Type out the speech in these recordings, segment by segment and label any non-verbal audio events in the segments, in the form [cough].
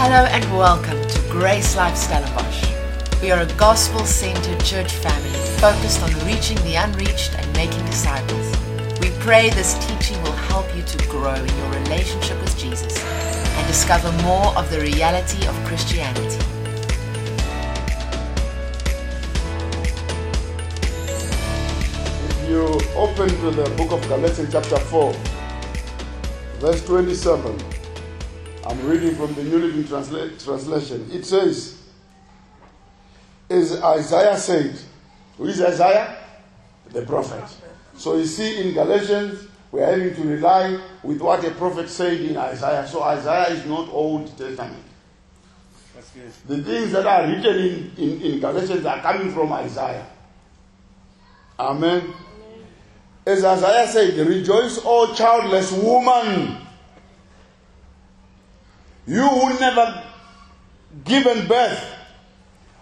Hello and welcome to GraceLife Stellenbosch. We are a gospel centered church family focused on reaching the unreached and making disciples. We pray this teaching will help you to grow in your relationship with Jesus and discover more of the reality of Christianity. If you open to the book of Galatians, chapter 4, verse 27, I'm reading from the New Living Transla- Translation. It says, As Isaiah said, who is Isaiah? The prophet. So you see, in Galatians, we're having to rely with what a prophet said in Isaiah. So Isaiah is not Old Testament. The things that are written in, in, in Galatians are coming from Isaiah. Amen. As Isaiah said, Rejoice, O childless woman. You who never given birth,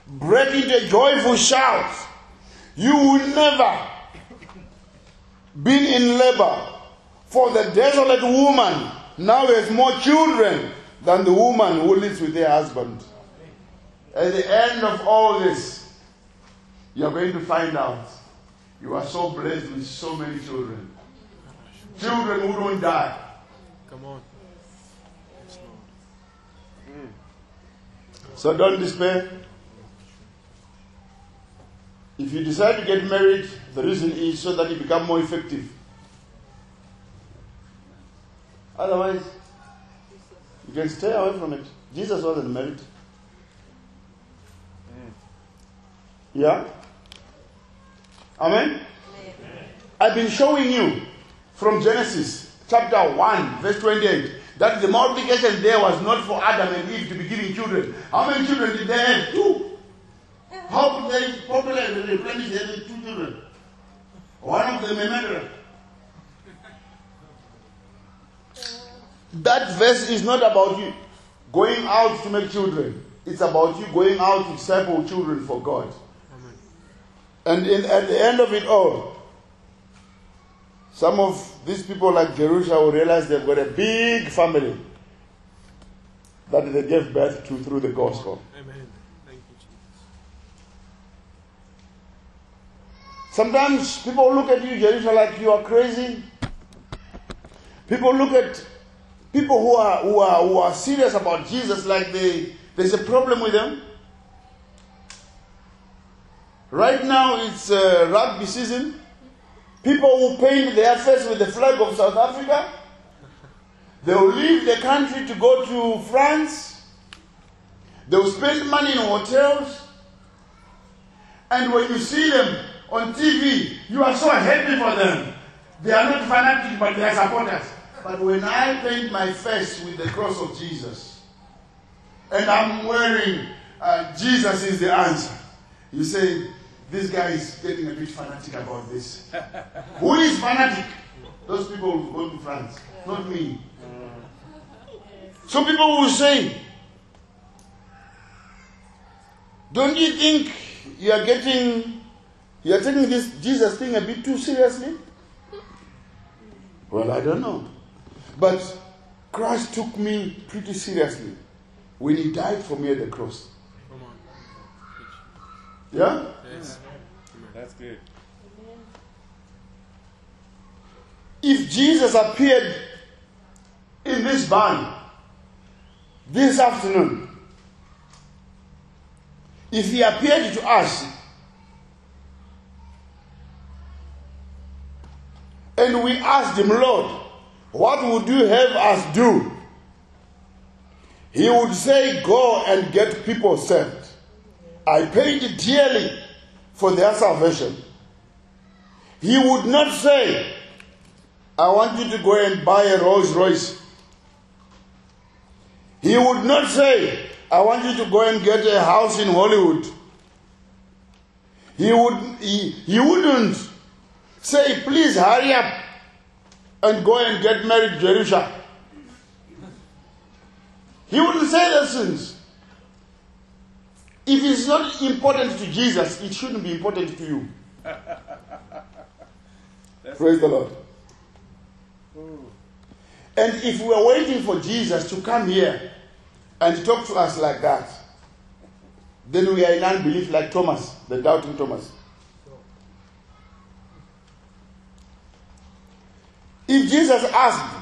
break into joyful shout. You who never been in labor, for the desolate woman now has more children than the woman who lives with her husband. At the end of all this, you're going to find out you are so blessed with so many children. Children who don't die. Come on. So don't despair. If you decide to get married, the reason is so that you become more effective. Otherwise, you can stay away from it. Jesus wasn't married. Yeah? Amen? I've been showing you from Genesis chapter 1, verse 28, that the multiplication there was not for Adam and Eve to be giving children. How many children did they have? Two. How could they populate and replenish having two children? One of them a murderer. That verse is not about you going out to make children. It's about you going out to disciple children for God. And in, at the end of it all, some of these people like Jerusha will realize they've got a big family that they gave birth to through the gospel. Amen. Thank you, Jesus. Sometimes people look at you, Jerusha, like you are crazy. People look at people who are who are who are serious about Jesus like they there's a problem with them. Right now it's uh, rugby season. People who paint their face with the flag of South Africa, they will leave the country to go to France. They will spend money in hotels. And when you see them on TV, you are so happy for them. They are not fanatics, but they are supporters. But when I paint my face with the cross of Jesus, and I'm wearing uh, Jesus is the answer, you say, this guy is getting a bit fanatic about this. [laughs] Who is fanatic? Those people who go to France, not me. Some people will say, don't you think you are getting, you are taking this Jesus thing a bit too seriously? Well, I don't know. But Christ took me pretty seriously when he died for me at the cross. Yeah? Yes. That's good. If Jesus appeared in this barn this afternoon, if he appeared to us and we asked him, Lord, what would you have us do? He would say, Go and get people saved. I paid dearly for their salvation. He would not say, I want you to go and buy a Rolls Royce. He would not say, I want you to go and get a house in Hollywood. He, would, he, he wouldn't say, please hurry up and go and get married, Jerusha. He wouldn't say those things. If it's not important to Jesus, it shouldn't be important to you. Praise the Lord. Hmm. And if we are waiting for Jesus to come here and talk to us like that, then we are in unbelief like Thomas, the doubting Thomas. If Jesus asked,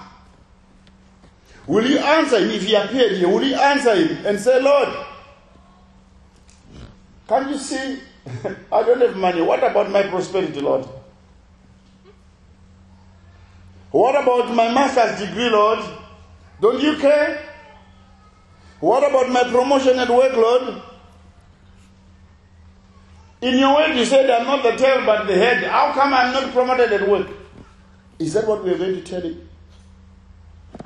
Will you answer him if he appeared here? Will you answer him and say, Lord, can't you see? [laughs] I don't have money. What about my prosperity, Lord? What about my master's degree, Lord? Don't you care? What about my promotion at work, Lord? In your word, you said I'm not the tail but the head. How come I'm not promoted at work? Is that what we're going to tell him?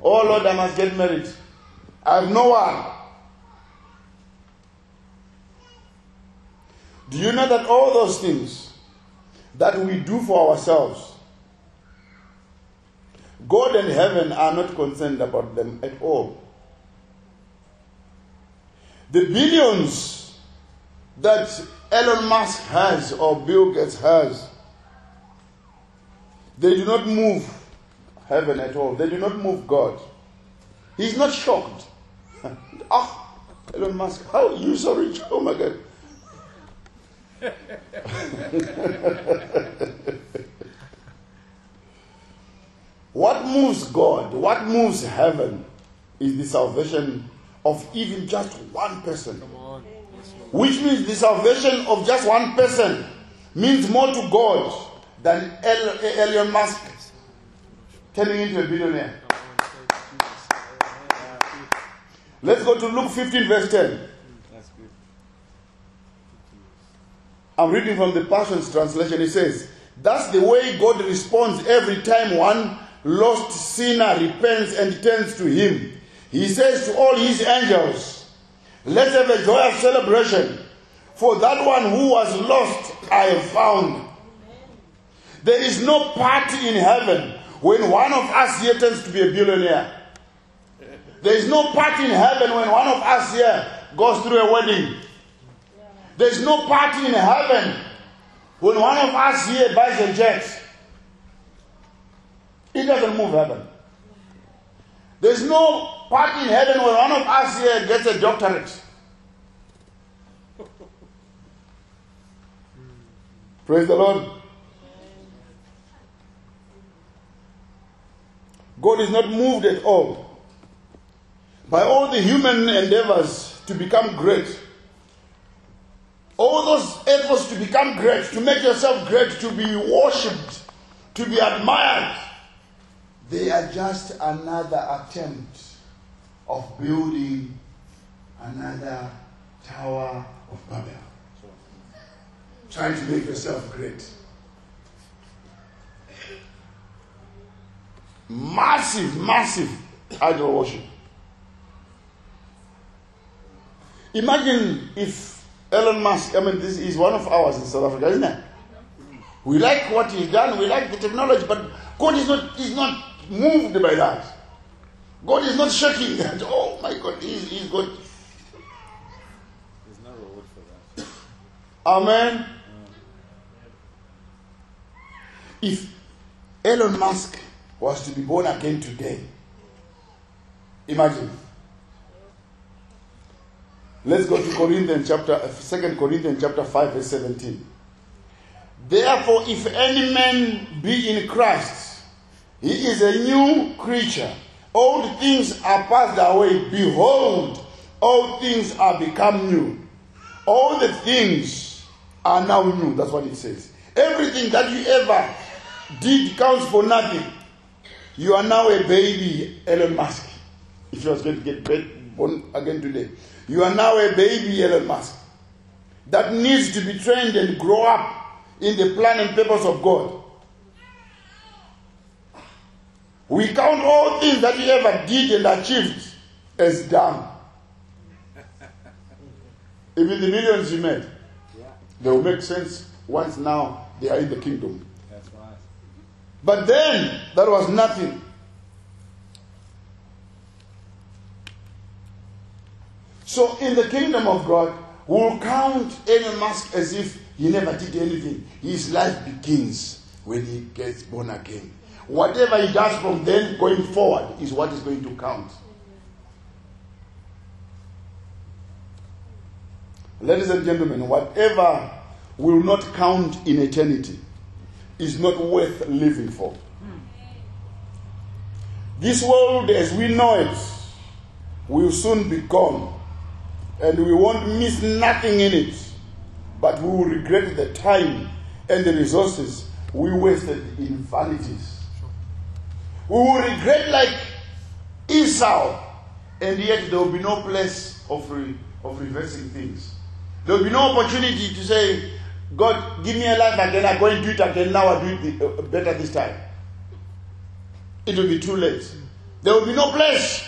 Oh Lord, I must get married. I have no one. Do you know that all those things that we do for ourselves, God and heaven are not concerned about them at all. The billions that Elon Musk has or Bill Gates has, they do not move heaven at all. They do not move God. He's not shocked. [laughs] ah, Elon Musk, how are you so rich? Oh my God. [laughs] what moves God, what moves heaven, is the salvation of even just one person. Come on. Yes, Lord. Which means the salvation of just one person means more to God than Elon Musk turning into a billionaire. Come on. Thank you, Jesus. Let's go to Luke 15, verse 10. That's good. I'm reading from the Passion's translation. It says, That's the way God responds every time one lost sinner repents and turns to Him. He says to all His angels, Let's have a joyous celebration. For that one who was lost, I have found. There is no party in heaven when one of us here turns to be a billionaire. There is no party in heaven when one of us here goes through a wedding. There's no party in heaven when one of us here buys a jet. It doesn't move heaven. There's no party in heaven when one of us here gets a doctorate. [laughs] Praise the Lord. God is not moved at all by all the human endeavors to become great. All those efforts to become great, to make yourself great, to be worshipped, to be admired, they are just another attempt of building another Tower of Babel. Trying to make yourself great. Massive, massive idol worship. Imagine if Elon Musk, I mean, this is one of ours in South Africa, isn't it? We like what he's done, we like the technology, but God is not, is not moved by that. God is not shaking [laughs] that. Oh my God, he's, he's God. There's no reward for that. Amen. If Elon Musk was to be born again today, imagine. Let's go to Corinthians chapter, 2 Corinthians chapter 5, verse 17. Therefore, if any man be in Christ, he is a new creature. Old things are passed away. Behold, all things are become new. All the things are now new. That's what it says. Everything that you ever did counts for nothing. You are now a baby, Elon Musk. If you was going to get born again today, you are now a baby, Elon Musk, that needs to be trained and grow up in the plan and purpose of God. We count all things that you ever did and achieved as done. Even the millions you made, they will make sense once now they are in the kingdom. But then, that was nothing. So, in the kingdom of God, we'll count Elon Musk as if he never did anything. His life begins when he gets born again. Whatever he does from then going forward is what is going to count. Ladies and gentlemen, whatever will not count in eternity is not worth living for. This world as we know it will soon be gone, and we won't miss nothing in it, but we will regret the time and the resources we wasted in vanities. We will regret like Esau, and yet there will be no place of, re- of reversing things. There will be no opportunity to say, God, give me a life again, I'm going to do it again, now I do it uh, better this time. It will be too late. There will be no place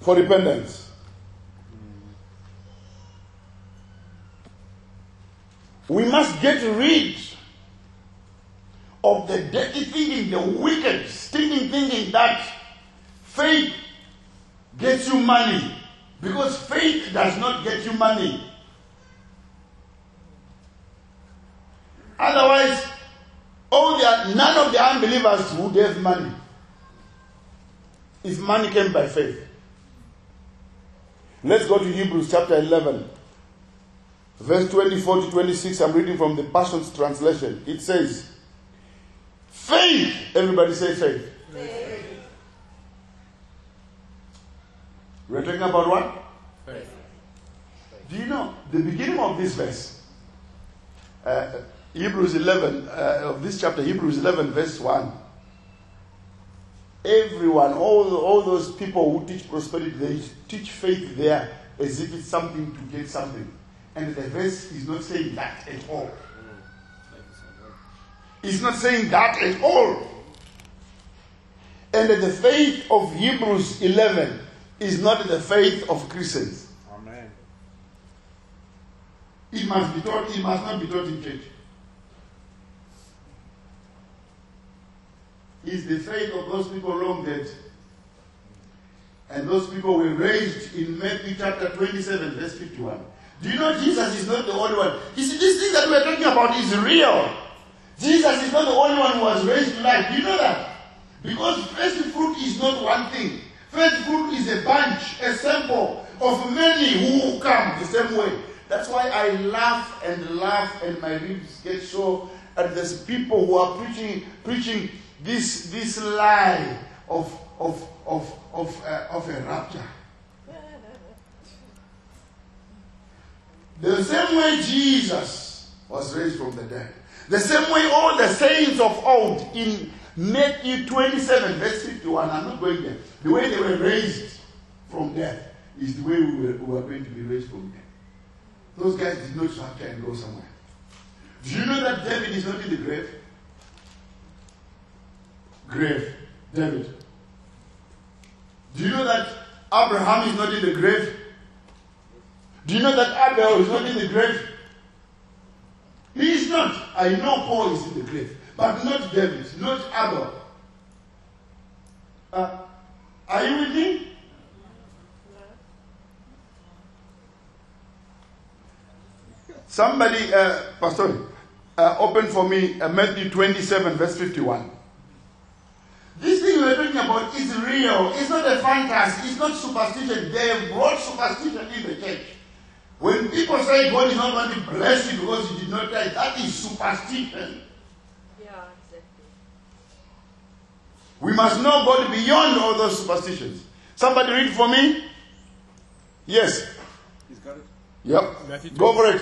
for repentance. We must get rid of the dirty thinking, the wicked, stinking thinking that faith gets you money. Because faith does not get you money. Otherwise, all the, none of the unbelievers would have money. If money came by faith. Let's go to Hebrews chapter 11, verse 24 to 26. I'm reading from the Passion's translation. It says, Faith, everybody say faith. We're talking about what? Faith. Do you know the beginning of this verse? Uh, Hebrews 11, uh, of this chapter, Hebrews 11, verse 1. Everyone, all, all those people who teach prosperity, they teach faith there as if it's something to get something. And the verse is not saying that at all. It's not saying that at all. And the faith of Hebrews 11 is not the faith of Christians. Amen. It must be taught, it must not be taught in church. It's the faith of those people long dead? And those people were raised in Matthew chapter 27, verse 51. Do you know Jesus is not the only one? You see, this thing that we're talking about is real. Jesus is not the only one who was raised to life. Do you know that? Because first fruit is not one thing. First fruit is a bunch, a sample of many who come the same way. That's why I laugh and laugh and my ribs get so. And there's people who are preaching, preaching this, this lie of, of, of, of, uh, of a rapture. The same way Jesus was raised from the dead. The same way all the saints of old in Matthew 27, verse 51, I'm not going there. The way they were raised from death is the way we were, we are going to be raised from death. Those guys did not rapture and go somewhere. Do you know that David is not in the grave? Grave. David. Do you know that Abraham is not in the grave? Do you know that Abel is not in the grave? He is not. I know Paul is in the grave, but not David, not Abel. Uh, are you with me? Somebody, uh, Pastor, uh, open for me uh, Matthew 27, verse 51. This thing we're talking about is real. It's not a fantasy. It's not superstition. They have brought superstition in the church. When people say God is not going to bless you because you did not die, that is superstition. Yeah, exactly. We must know God beyond all those superstitions. Somebody read for me? Yes. He's got it. Yep. Matthew Go for it.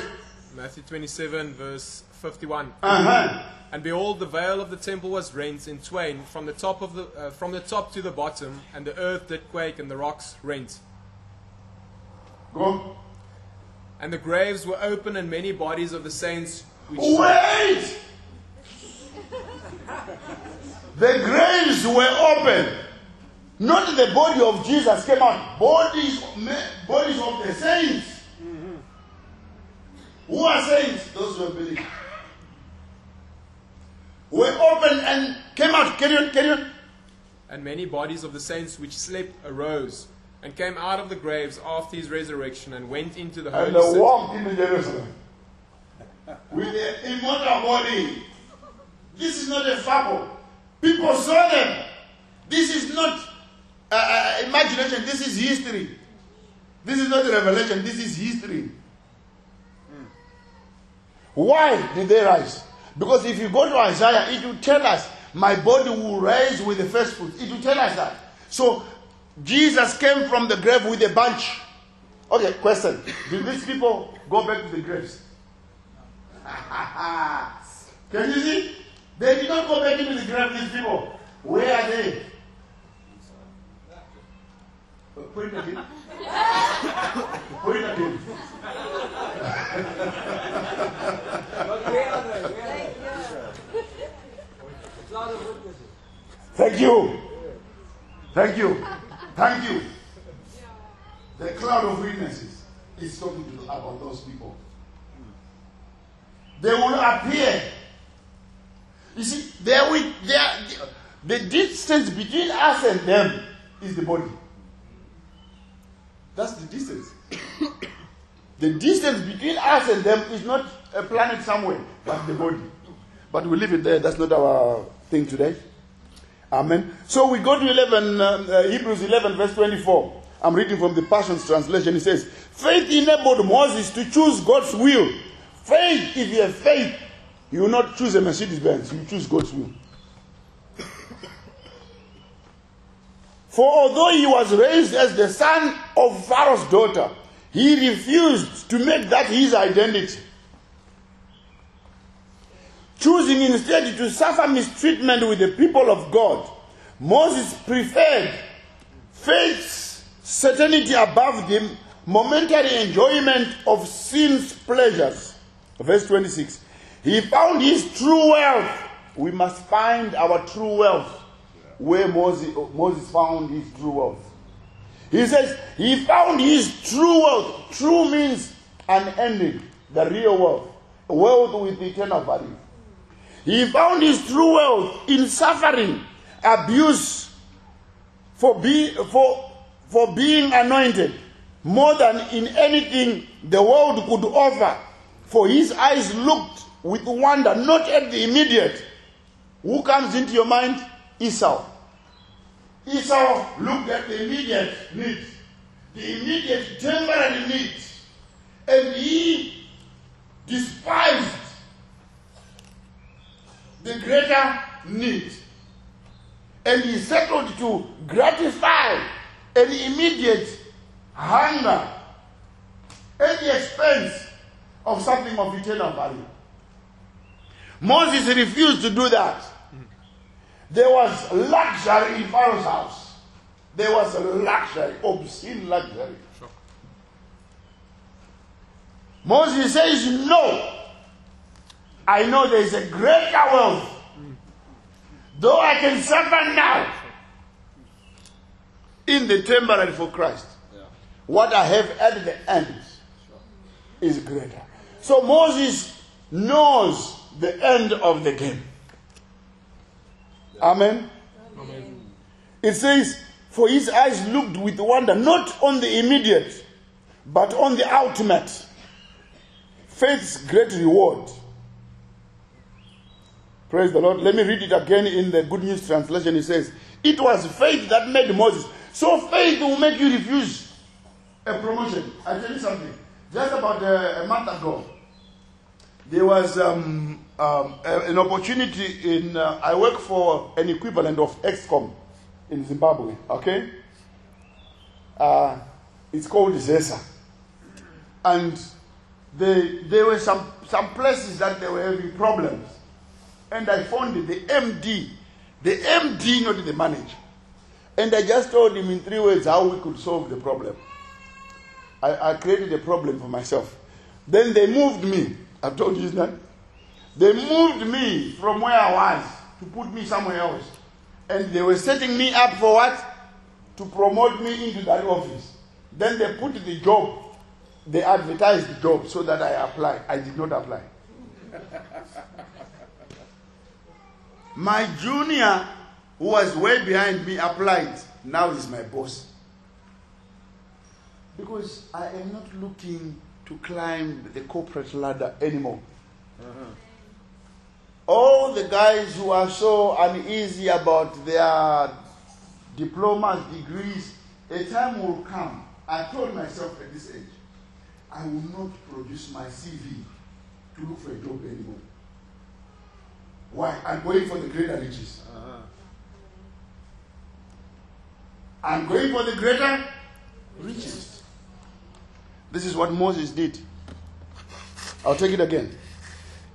Matthew 27, verse 51. Uh huh. And behold, the veil of the temple was rent in twain from the top of the uh, from the top to the bottom, and the earth did quake, and the rocks rent. Go. And the graves were open, and many bodies of the saints which Wait! the graves were open. Not the body of Jesus came out. Bodies, bodies of the saints. Who are saints? Those who believe. Were open and came out. Carry on, carry on. and many bodies of the saints which slept arose and came out of the graves after his resurrection and went into the And holy they city. walked into Jerusalem with their immortal body. This is not a fable. People saw them. This is not uh, uh, imagination. This is history. This is not a revelation. This is history. Why did they rise? Because if you go to Isaiah, it will tell us, My body will rise with the first fruits. It will tell us that. So Jesus came from the grave with a bunch. Okay, question. Did these people go back to the graves? [laughs] Can you see? They did not go back into the grave, these people. Where are they? Point again. Point again. [laughs] Thank you. Thank you. Thank you. The cloud of witnesses is talking to about those people. They will appear. You see, they with, they are, the distance between us and them is the body. That's the distance. the distance between us and them is not a planet somewhere, but the body. But we leave it there. That's not our thing today. Amen. So we go to 11, uh, uh, Hebrews 11, verse 24. I'm reading from the Passions Translation. It says, Faith enabled Moses to choose God's will. Faith, if you have faith, you will not choose a Mercedes Benz, you choose God's will. [laughs] For although he was raised as the son of Pharaoh's daughter, he refused to make that his identity. Choosing instead to suffer mistreatment with the people of God, Moses preferred faith's certainty above the momentary enjoyment of sin's pleasures. Verse 26. He found his true wealth. We must find our true wealth where Moses, Moses found his true wealth. He says he found his true wealth. True means unending, the real wealth, wealth with eternal value. He found his true wealth in suffering, abuse, for, be, for, for being anointed, more than in anything the world could offer. For his eyes looked with wonder, not at the immediate. Who comes into your mind? Esau. Esau looked at the immediate need, the immediate temporary need, and he despised the greater need. And he settled to gratify an immediate hunger at the expense of something of eternal value. Moses refused to do that. There was luxury in Pharaoh's house. There was luxury, obscene luxury. Moses says, No. I know there is a greater wealth. Though I can suffer now in the temporary for Christ, what I have at the end is greater. So Moses knows the end of the game. Amen. It says, For his eyes looked with wonder, not on the immediate, but on the ultimate. Faith's great reward. Praise the Lord. Let me read it again in the Good News Translation. It says, It was faith that made Moses. So faith will make you refuse a promotion. I tell you something. Just about a, a month ago, there was um, um, a- an opportunity in. Uh, I work for an equivalent of Eskom in Zimbabwe. Okay, uh, it's called ZESA, and they, there were some some places that they were having problems, and I phoned the MD, the MD, not the manager, and I just told him in three words how we could solve the problem. I, I created a problem for myself. Then they moved me. I've told you that. They moved me from where I was to put me somewhere else. And they were setting me up for what? To promote me into that office. Then they put the job, they advertised the job so that I apply. I did not apply. [laughs] My junior, who was way behind me, applied. Now he's my boss. Because I am not looking to climb the corporate ladder anymore. Uh-huh. All the guys who are so uneasy about their diplomas, degrees, a time will come. I told myself at this age, I will not produce my CV to look for a job anymore. Why? I'm going for the greater riches. Uh-huh. I'm going for the greater riches. This is what Moses did. I'll take it again.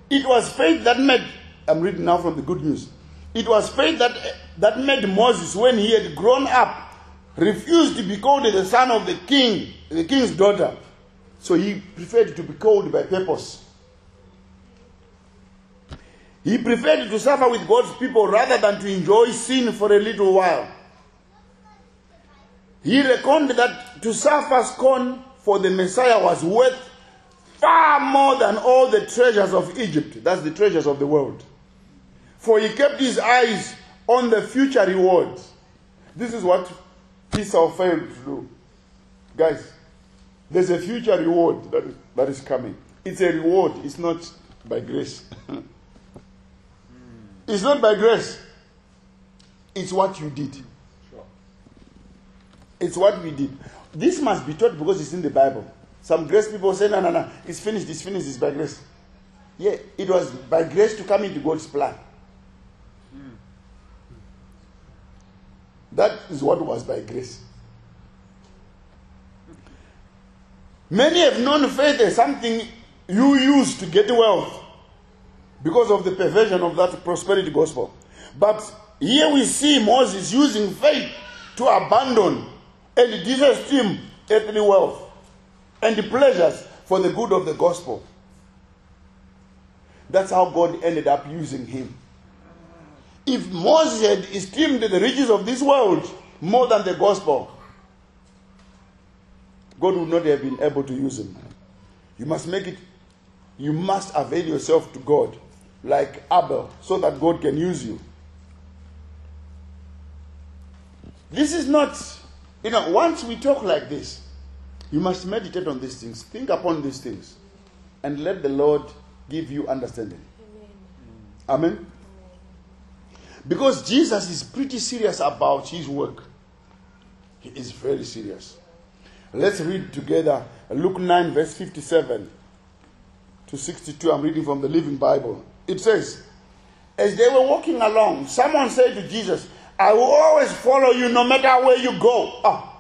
It was faith that made, I'm reading now from the good news. It was faith that, that made Moses, when he had grown up, refused to be called the son of the king, the king's daughter. So he preferred to be called by purpose. He preferred to suffer with God's people rather than to enjoy sin for a little while. He reckoned that to suffer scorn for the Messiah was worth far more than all the treasures of Egypt. That's the treasures of the world. For he kept his eyes on the future reward. This is what Esau failed to do. Guys, there's a future reward that is, that is coming. It's a reward, it's not by grace. [laughs] it's not by grace, it's what you did. Sure. It's what we did. This must be taught because it's in the Bible. Some grace people say, no, no, no, it's finished, it's finished, it's by grace. Yeah, it was by grace to come into God's plan. That is what was by grace. Many have known faith as something you use to get wealth because of the perversion of that prosperity gospel. But here we see Moses using faith to abandon and disesteem earthly wealth and the pleasures for the good of the gospel. That's how God ended up using him. If Moses had esteemed the riches of this world more than the gospel, God would not have been able to use him. You must make it, you must avail yourself to God like Abel so that God can use you. This is not, you know, once we talk like this, you must meditate on these things, think upon these things, and let the Lord give you understanding. Amen. Because Jesus is pretty serious about his work. He is very serious. Let's read together Luke 9, verse 57 to 62. I'm reading from the Living Bible. It says, As they were walking along, someone said to Jesus, I will always follow you no matter where you go. Ah.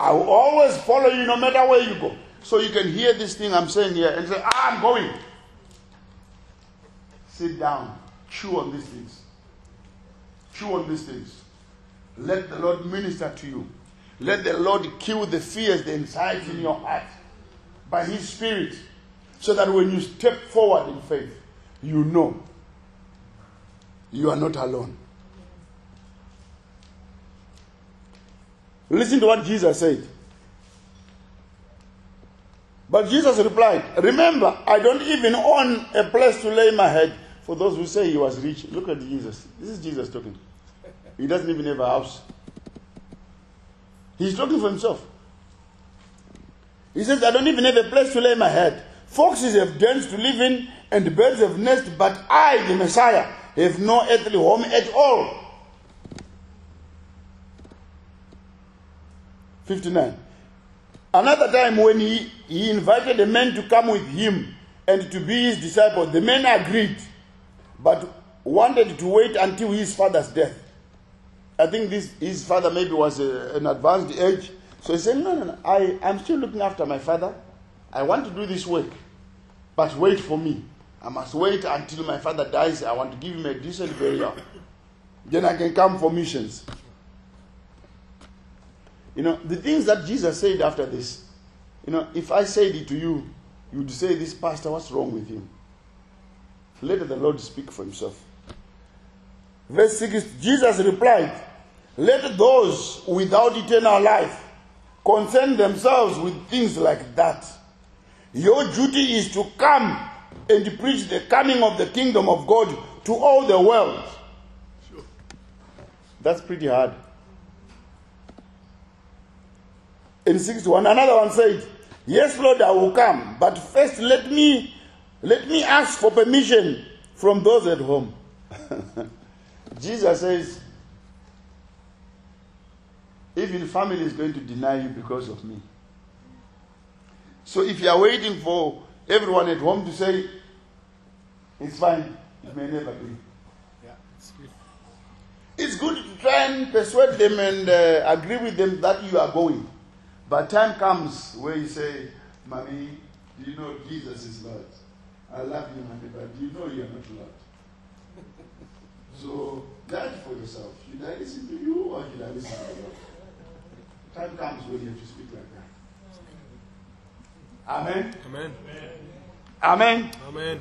I will always follow you no matter where you go. So you can hear this thing I'm saying here and say, ah, I'm going. Sit down, chew on these things. Chew on these things. Let the Lord minister to you. Let the Lord kill the fears, the anxiety in your heart by His Spirit, so that when you step forward in faith, you know you are not alone. Listen to what Jesus said. But Jesus replied, Remember, I don't even own a place to lay my head. For those who say he was rich, look at Jesus. This is Jesus talking. He doesn't even have a house. He's talking for himself. He says, I don't even have a place to lay my head. Foxes have dens to live in, and birds have nests, but I, the Messiah, have no earthly home at all. 59. Another time, when he, he invited a man to come with him and to be his disciple, the man agreed, but wanted to wait until his father's death. I think this his father maybe was a, an advanced age. So he said, No, no, no, I, I'm still looking after my father. I want to do this work, but wait for me. I must wait until my father dies. I want to give him a decent burial. Then I can come for missions. You know, the things that Jesus said after this, you know, if I said it to you, you'd say, This pastor, what's wrong with him? Let the Lord speak for himself. Verse 6 Jesus replied, Let those without eternal life concern themselves with things like that. Your duty is to come and preach the coming of the kingdom of God to all the world. That's pretty hard. In 61, another one said, Yes, Lord, I will come, but first let me let me ask for permission from those at home. [laughs] Jesus says, even family is going to deny you because of me. So if you are waiting for everyone at home to say, it's fine, it may never be. Yeah, it's good. It's good to try and persuade them and uh, agree with them that you are going. But time comes where you say, Mommy, do you know Jesus is Lord? I love you, Mommy, but do you know you are not Lord? [laughs] So judge for yourself. Should I listen to you or should I listen to Lord? Time comes when you have to speak like that. Amen. Amen. Amen. Amen.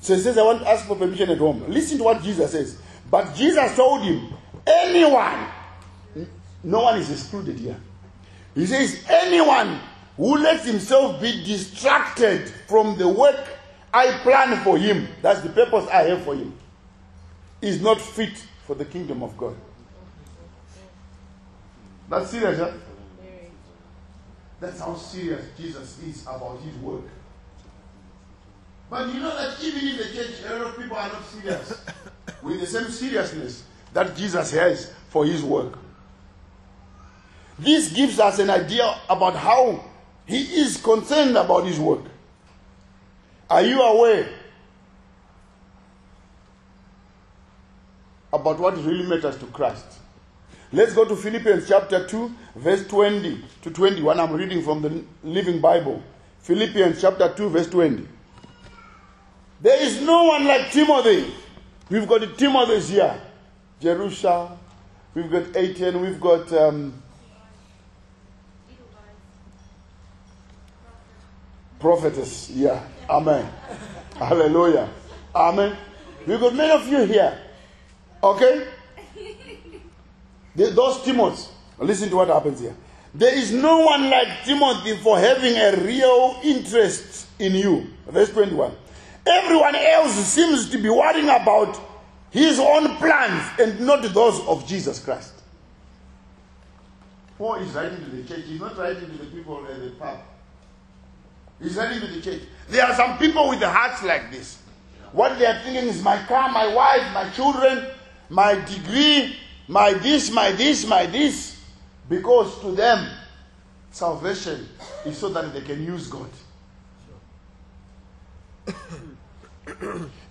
So he says, I want to ask for permission at home. Listen to what Jesus says. But Jesus told him, anyone, no one is excluded here. He says, anyone who lets himself be distracted from the work I plan for him, that's the purpose I have for him, is not fit for the kingdom of God. That's serious, huh? That's how serious Jesus is about his work. But you know that even in the church, a lot of people are not serious [laughs] with the same seriousness that Jesus has for his work. This gives us an idea about how he is concerned about his work. Are you aware about what really matters to Christ? Let's go to Philippians chapter 2, verse 20 to 21. I'm reading from the Living Bible. Philippians chapter 2, verse 20. There is no one like Timothy. We've got Timothys here. Jerusha, we've got Aten, we've got um, prophetess. Yeah. Amen. Hallelujah. Amen. We've got many of you here. Okay? Those Timothys. Listen to what happens here. There is no one like Timothy for having a real interest in you. Verse 21. Everyone else seems to be worrying about his own plans and not those of Jesus Christ. Paul is writing to the church. He's not writing to the people at the pub. He's writing to the church. There are some people with hearts like this. What they are thinking is my car, my wife, my children, my degree, my this, my this, my this. Because to them, salvation is so that they can use God.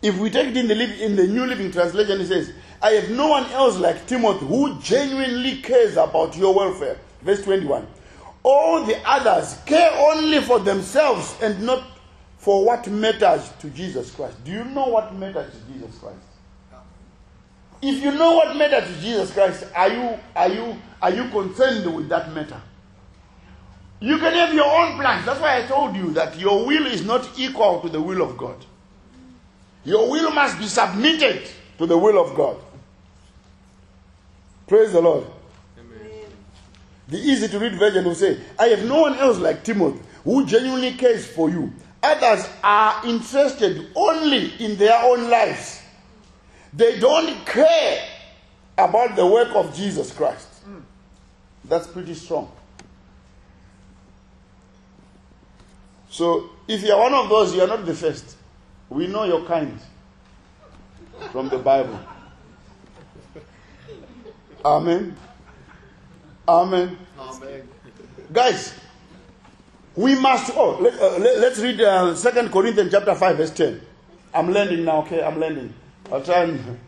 if we take it in the, in the New Living Translation, it says, I have no one else like Timothy who genuinely cares about your welfare. Verse 21. All the others care only for themselves and not for what matters to Jesus Christ. Do you know what matters to Jesus Christ? If you know what matters to Jesus Christ, are you, are you, are you concerned with that matter? You can have your own plans. That's why I told you that your will is not equal to the will of God. Your will must be submitted to the will of God. Praise the Lord. The easy to read version will say, I have no one else like Timothy who genuinely cares for you. Others are interested only in their own lives. They don't care about the work of Jesus Christ. That's pretty strong. So, if you're one of those, you're not the first. We know your kind from the Bible. Amen. Amen. Amen. Guys, we must. Oh, let, uh, let, us read uh, 2 Corinthians chapter 5, verse 10. I'm learning now, okay? I'm learning. I'll try and,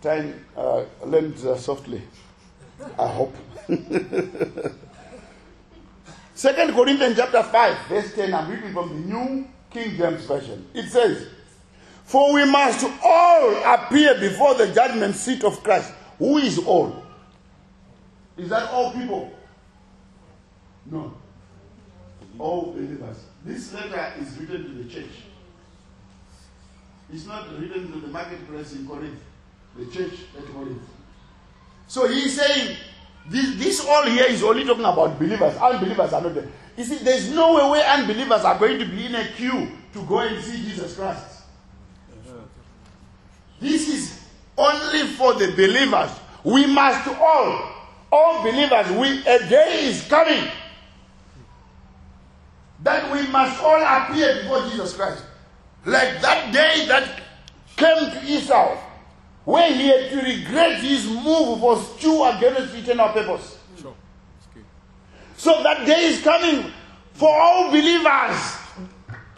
try and uh, learn uh, softly. I hope. [laughs] Second Corinthians chapter 5, verse 10. I'm reading from the New King James Version. It says, For we must all appear before the judgment seat of Christ. Who is all? Is that all people? No. All believers. This letter is written to the church. It's not written to the marketplace in Corinth, the church at Corinth. So he's saying this, this all here is only talking about believers. Unbelievers are not there. You see, there's no way where unbelievers are going to be in a queue to go and see Jesus Christ. This is only for the believers. We must all, all believers, we, a day is coming that we must all appear before Jesus Christ. Like that day that came to Esau, where he had to regret his move for stew against eternal purpose. Sure. So that day is coming for all believers.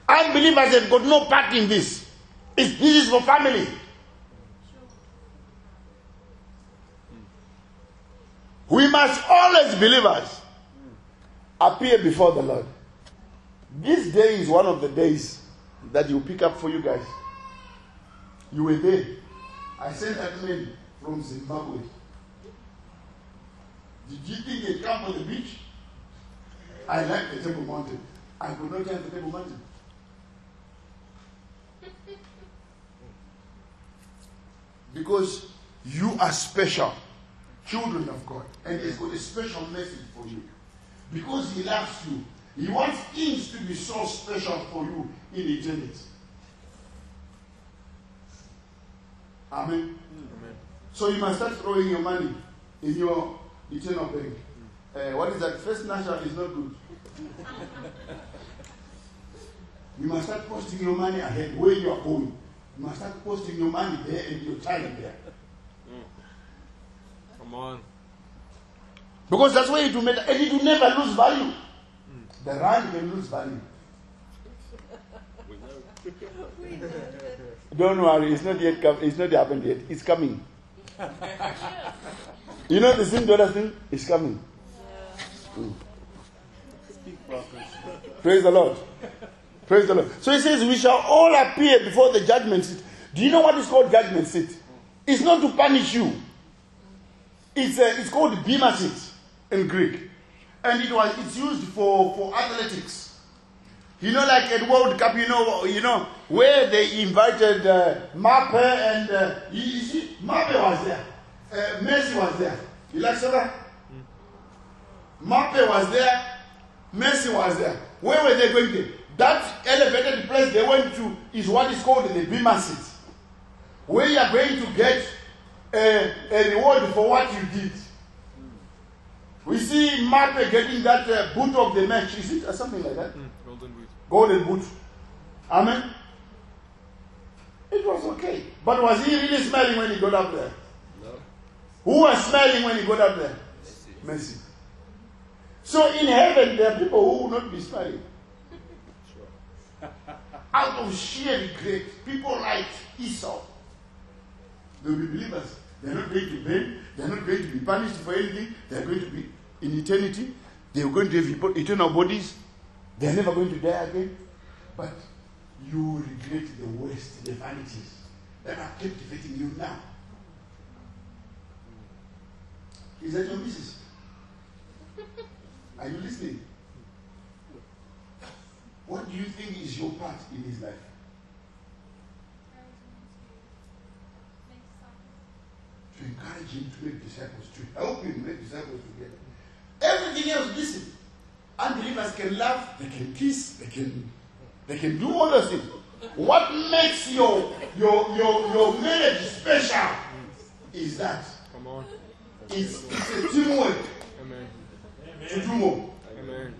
Unbelievers have got no part in this. It's, this is for family. We must always, believers, appear before the Lord. This day is one of the days that you pick up for you guys. You were there. I sent that man from Zimbabwe. Did you think he'd come for the beach? I like the Table Mountain. I could not climb the Table Mountain. Because you are special, children of God, and He's got a special message for you. Because He loves you, He wants things to be so special for you in eternity. Amen. Amen. So you must start throwing your money in your eternal bank. Uh, what is that? First National is not good. you must start posting your money ahead where you are going. You must start posting your money there and your time there. Come on. Because that's where it will matter. And it will never lose value. The rand can lose value. [laughs] Don't worry, it's not yet come, it's not happened yet. It's coming. [laughs] you know the same dollar thing? It's coming. Speak prophet. Praise the Lord. Praise the Lord. So he says, We shall all appear before the judgment seat. Do you know what is called judgment seat? It's not to punish you. It's, uh, it's called bema seat in Greek. And it was it's used for, for athletics. You know, like at World Cup, you know, you know, where they invited uh, Mbappé and uh, you, you see, Mbappé was there, uh, Messi was there. You like soccer? Mape was there, Messi was there. Where were they going to? That elevated place they went to is what is called the bema seat, where you are going to get a, a reward for what you did. We see Mbappé getting that uh, boot of the match, is it or something like that? Mm, golden boot. golden boot. Amen. It was okay. But was he really smiling when he got up there? No. Who was smiling when he got up there? Messi. So in heaven, there are people who will not be smiling. Sure. Out of sheer regret, people like Esau. They'll be believers. They're not going to bend. They're not going to be punished for anything. They're going to be in eternity. They're going to have eternal bodies. They're never going to die again. But you regret the waste, the vanities that are captivating you now. Is that your missus? Are you listening? What do you think is your part in his life? To encourage him to make disciples, to help him make disciples together. Everything else, listen. Unbelievers can laugh, they can kiss, they can they can do all those things. What makes your your your your marriage special is that Come on. it's, it's a teamwork Amen. to do more. Amen.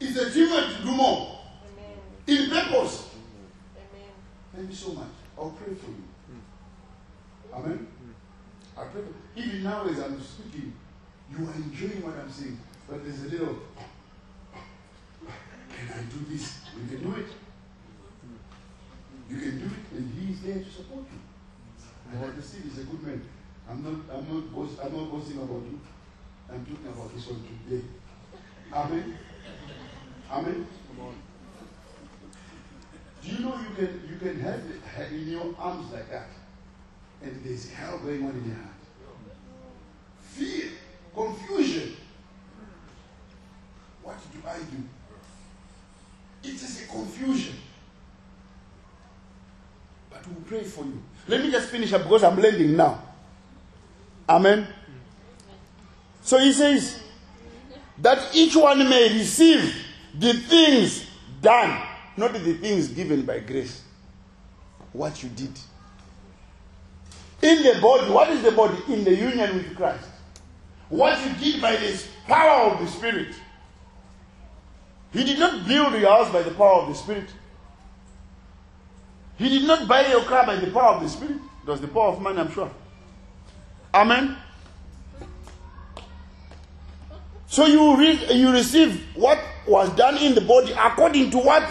It's a teamwork to do more. Amen. In purpose. Amen. Thank you so much. I'll pray for you. Amen. I pray for even now as I'm speaking, you are enjoying what I'm saying. But there's a little can I do this? You can do it. You can do it, and he is there to support you. And I see he's a good man. I'm not I'm not boast, I'm not boasting about you. I'm talking about this one today. Amen. Amen. Come on. Do you know you can you can have it in your arms like that, and there's hell going on in your heart. Fear, confusion. What do I do? It is a confusion. But we'll pray for you. Let me just finish up because I'm landing now. Amen. So he says that each one may receive the things done, not the things given by grace. What you did. In the body, what is the body? In the union with Christ. What you did by the power of the Spirit. He did not build your house by the power of the Spirit. He did not buy your car by the power of the Spirit. It was the power of man, I'm sure. Amen. So you read, you receive what was done in the body according to what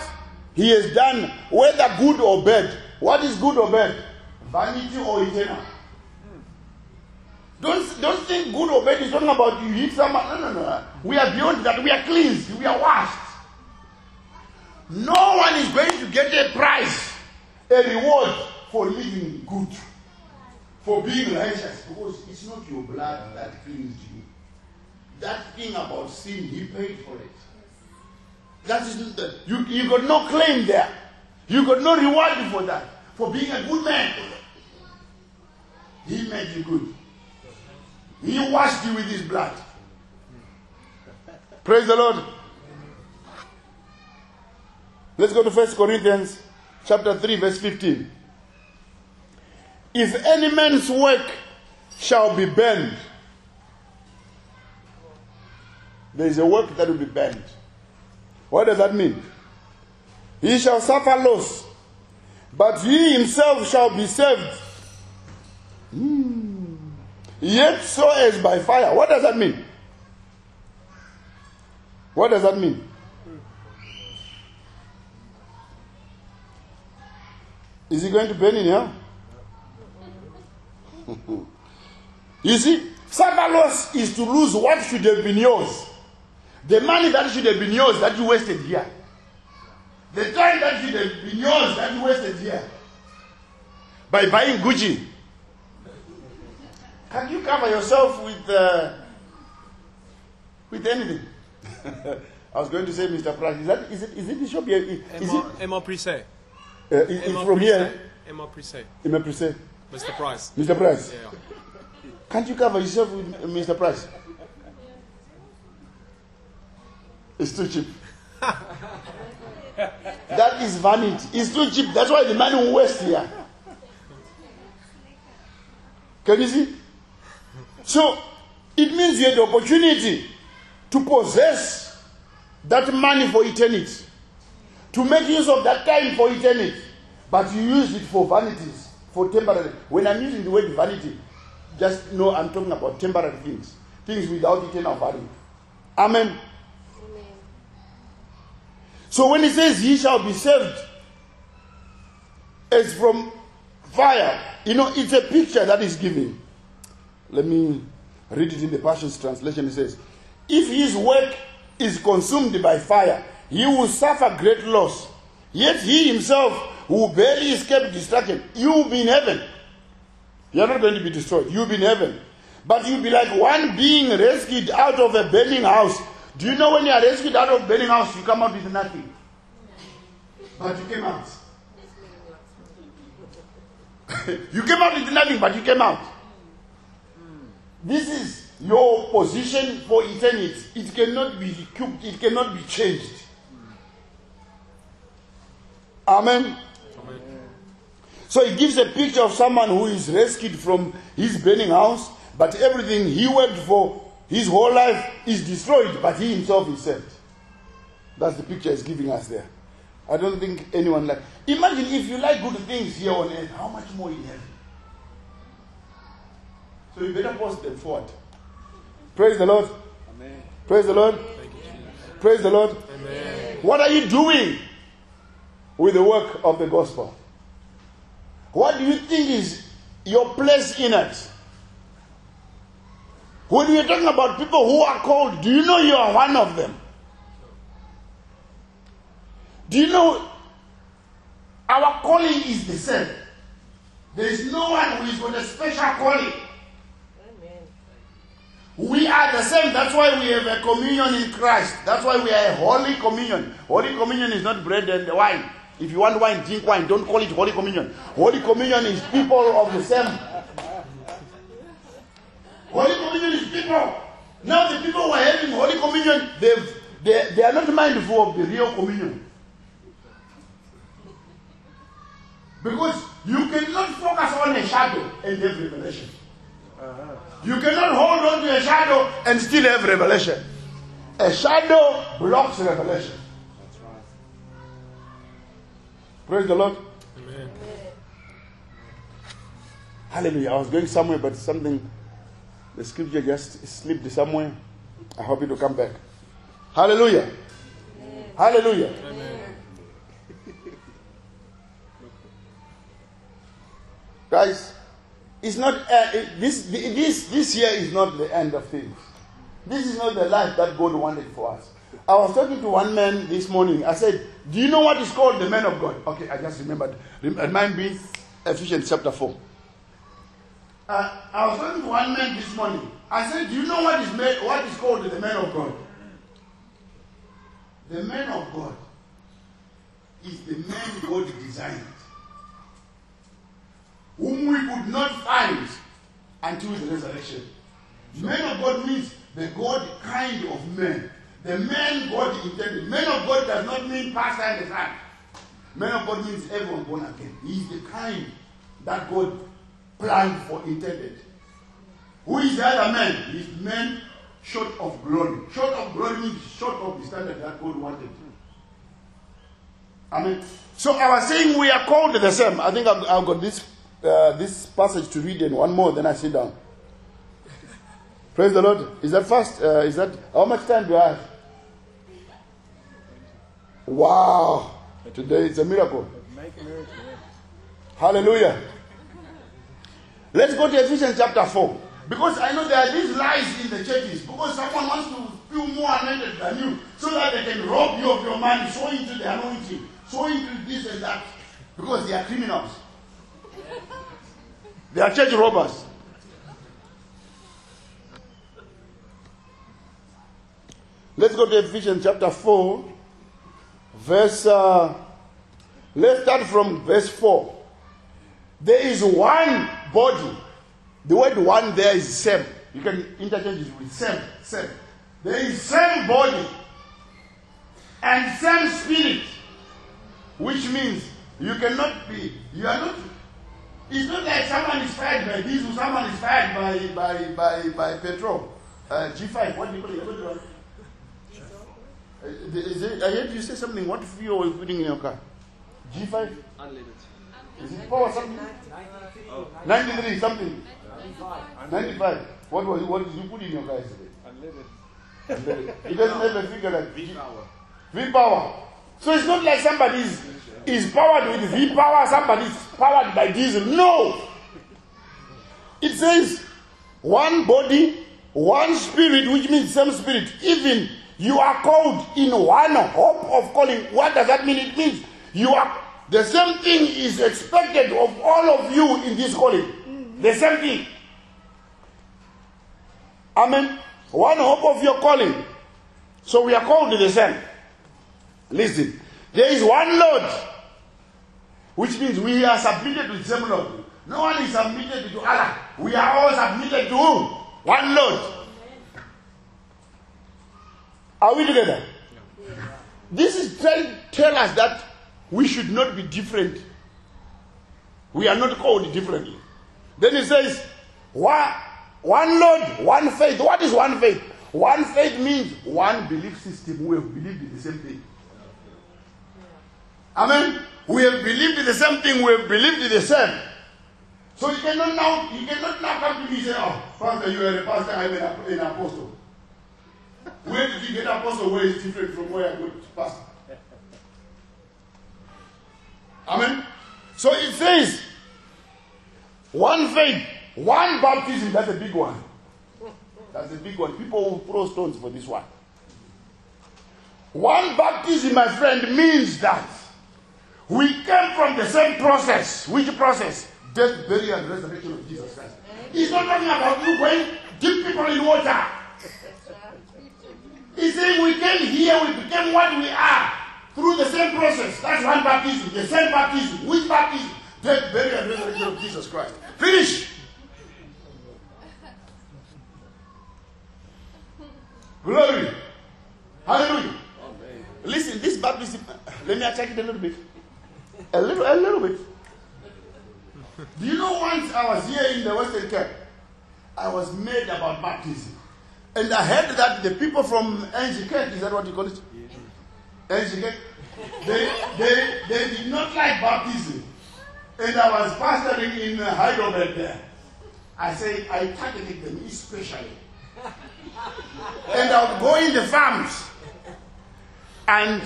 he has done, whether good or bad. What is good or bad? Vanity or eternal? Don't, don't think good or bad is talking about you hit someone. No, no, no. We are beyond that. We are cleansed. We are washed. No one is going to get a prize, a reward for living good, for being righteous, because it's not your blood that cleansed you. That thing about sin, he paid for it. That is the, you, you got no claim there. You got no reward for that, for being a good man. He made you good. He washed you with his blood. Praise the Lord. Let's go to 1 Corinthians chapter 3, verse 15. If any man's work shall be burned, there is a work that will be burned. What does that mean? He shall suffer loss, but he himself shall be saved. Hmm. Yet so as by fire. What does that mean? What does that mean? Is he going to burn in hell? [laughs] you see, loss is to lose what should have been yours. The money that should have been yours that you wasted here. The time that should have been yours that you wasted here. By buying Gucci. Can you cover yourself with uh, with anything? [laughs] I was going to say, Mr. Price, is that is it is it the shop here? Is Emma, it Emma Prisse. uh, is it from here? Emma Prisse. Emma Prisse. Mr. Price. Mr. Price, Yeah. can't you cover yourself with uh, Mr. Price? It's too cheap. [laughs] that is vanity. It's too cheap. That's why the man will waste here. Can you see? So it means you had the opportunity to possess that money for eternity, to make use of that time for eternity, but you used it for vanities, for temporary. When I'm using the word vanity, just know I'm talking about temporary things, things without eternal value. Amen. So when he says he shall be saved as from fire, you know, it's a picture that is given. Let me read it in the Passion's translation. It says, If his work is consumed by fire, he will suffer great loss. Yet he himself will barely escape destruction. You will be in heaven. You are not going to be destroyed. You'll be in heaven. But you'll be like one being rescued out of a burning house. Do you know when you are rescued out of a burning house, you come out with nothing? But you came out. [laughs] you came out with nothing, but you came out. This is your position for eternity. It cannot be recouped, it cannot be changed. Amen. So it gives a picture of someone who is rescued from his burning house, but everything he worked for his whole life is destroyed, but he himself is saved. That's the picture he's giving us there. I don't think anyone like. Imagine if you like good things here on earth, how much more in heaven? So you better post them forward. Praise the Lord. Amen. Praise the Lord. Praise the Lord. Amen. What are you doing with the work of the gospel? What do you think is your place in it? When you're talking about people who are called, do you know you are one of them? Do you know our calling is the same? There is no one who is got a special calling. We are the same. That's why we have a communion in Christ. That's why we are a holy communion. Holy communion is not bread and wine. If you want wine, drink wine. Don't call it holy communion. Holy communion is people of the same. Holy communion is people. Now the people who are having holy communion, they've, they, they are not mindful of the real communion. Because you cannot focus on a shadow and have revelation. Uh-huh. You cannot hold on to a shadow and still have revelation. A shadow blocks revelation. That's right. Praise the Lord. Amen. Hallelujah. I was going somewhere, but something, the scripture just slipped somewhere. I hope it will come back. Hallelujah. Hallelujah. Guys, it's not uh, this this this year is not the end of things. This is not the life that God wanted for us. I was talking to one man this morning. I said, "Do you know what is called the man of God?" Okay, I just remembered. Rem- Remind me, Ephesians chapter four. Uh, I was talking to one man this morning. I said, "Do you know what is made, what is called the man of God?" The man of God is the man God designed, whom we could not find until the resurrection. Man of God means the God kind of man. The man God intended. Man of God does not mean pastor and the son. Man of God means everyone born again. He is the kind that God planned for, intended. Who is the other man? He is man short of glory. Short of glory means short of the standard that God wanted. Amen. So I was saying we are called the same. I think I've, I've got this this passage to read and one more, then I sit down. Praise the Lord. Is that fast? Uh, is that how much time do I have? Wow. Today it's a miracle. A miracle. Hallelujah. Let's go to Ephesians chapter 4. Because I know there are these lies in the churches. Because someone wants to feel more anointed than you. So that they can rob you of your money, sow into the anointing, sow into this and that. Because they are criminals. They are church robbers. Let's go to Ephesians chapter 4, verse. Uh, let's start from verse 4. There is one body. The word one there is same. You can interchange it with same, same. There is same body and same spirit, which means you cannot be, you are not, it's not like someone is fired by diesel, someone is fired by, by, by, by petrol. Uh, G5, what do you call it? What? Uh, is it- I heard you say something. What fuel are you putting in your car? G5? Unlimited. Is it power something? 93 something. 95. 95. What was what did you put in your car yesterday? Unlimited. It doesn't have a figure like V power. V power. So it's not like somebody is, is powered with V power, somebody is powered by diesel. No. It says one body, one spirit, which means same spirit. Even you are called in one hope of calling. What does that mean? It means you are the same thing is expected of all of you in this calling. The same thing. Amen. One hope of your calling. So we are called the same. Listen, there is one Lord, which means we are submitted to the same Lord. No one is submitted to Allah. We are all submitted to who? One Lord. Are we together? This is trying to tell us that we should not be different. We are not called differently. Then he says, one, one Lord, one faith. What is one faith? One faith means one belief system. We have believed in the same thing. Amen. We have believed in the same thing. We have believed in the same. So you cannot now, you cannot now come to me and say, "Oh, Pastor, you are a pastor. I'm an, an apostle." Where did you get apostle? Where is different from where I got pastor? Amen. So it says, one faith, one baptism. That's a big one. That's a big one. People will throw stones for this one. One baptism, my friend, means that we came from the same process. Which process? Death, burial, and resurrection of Jesus Christ. He's not talking about you going dip people in water. He's saying we came here, we became what we are through the same process. That's one baptism, the same baptism. Which baptism? Death, burial, and resurrection of Jesus Christ. Finish. Glory. Hallelujah. Listen, this baptism, [laughs] let me attack it a little bit. A little, a little bit. Do you know once I was here in the Western Cape, I was made about baptism. And I heard that the people from NGK, is that what you call it? NGK, they, they, they did not like baptism. And I was pastoring in Heidelberg there. I say, I targeted them especially. And I would go in the farms and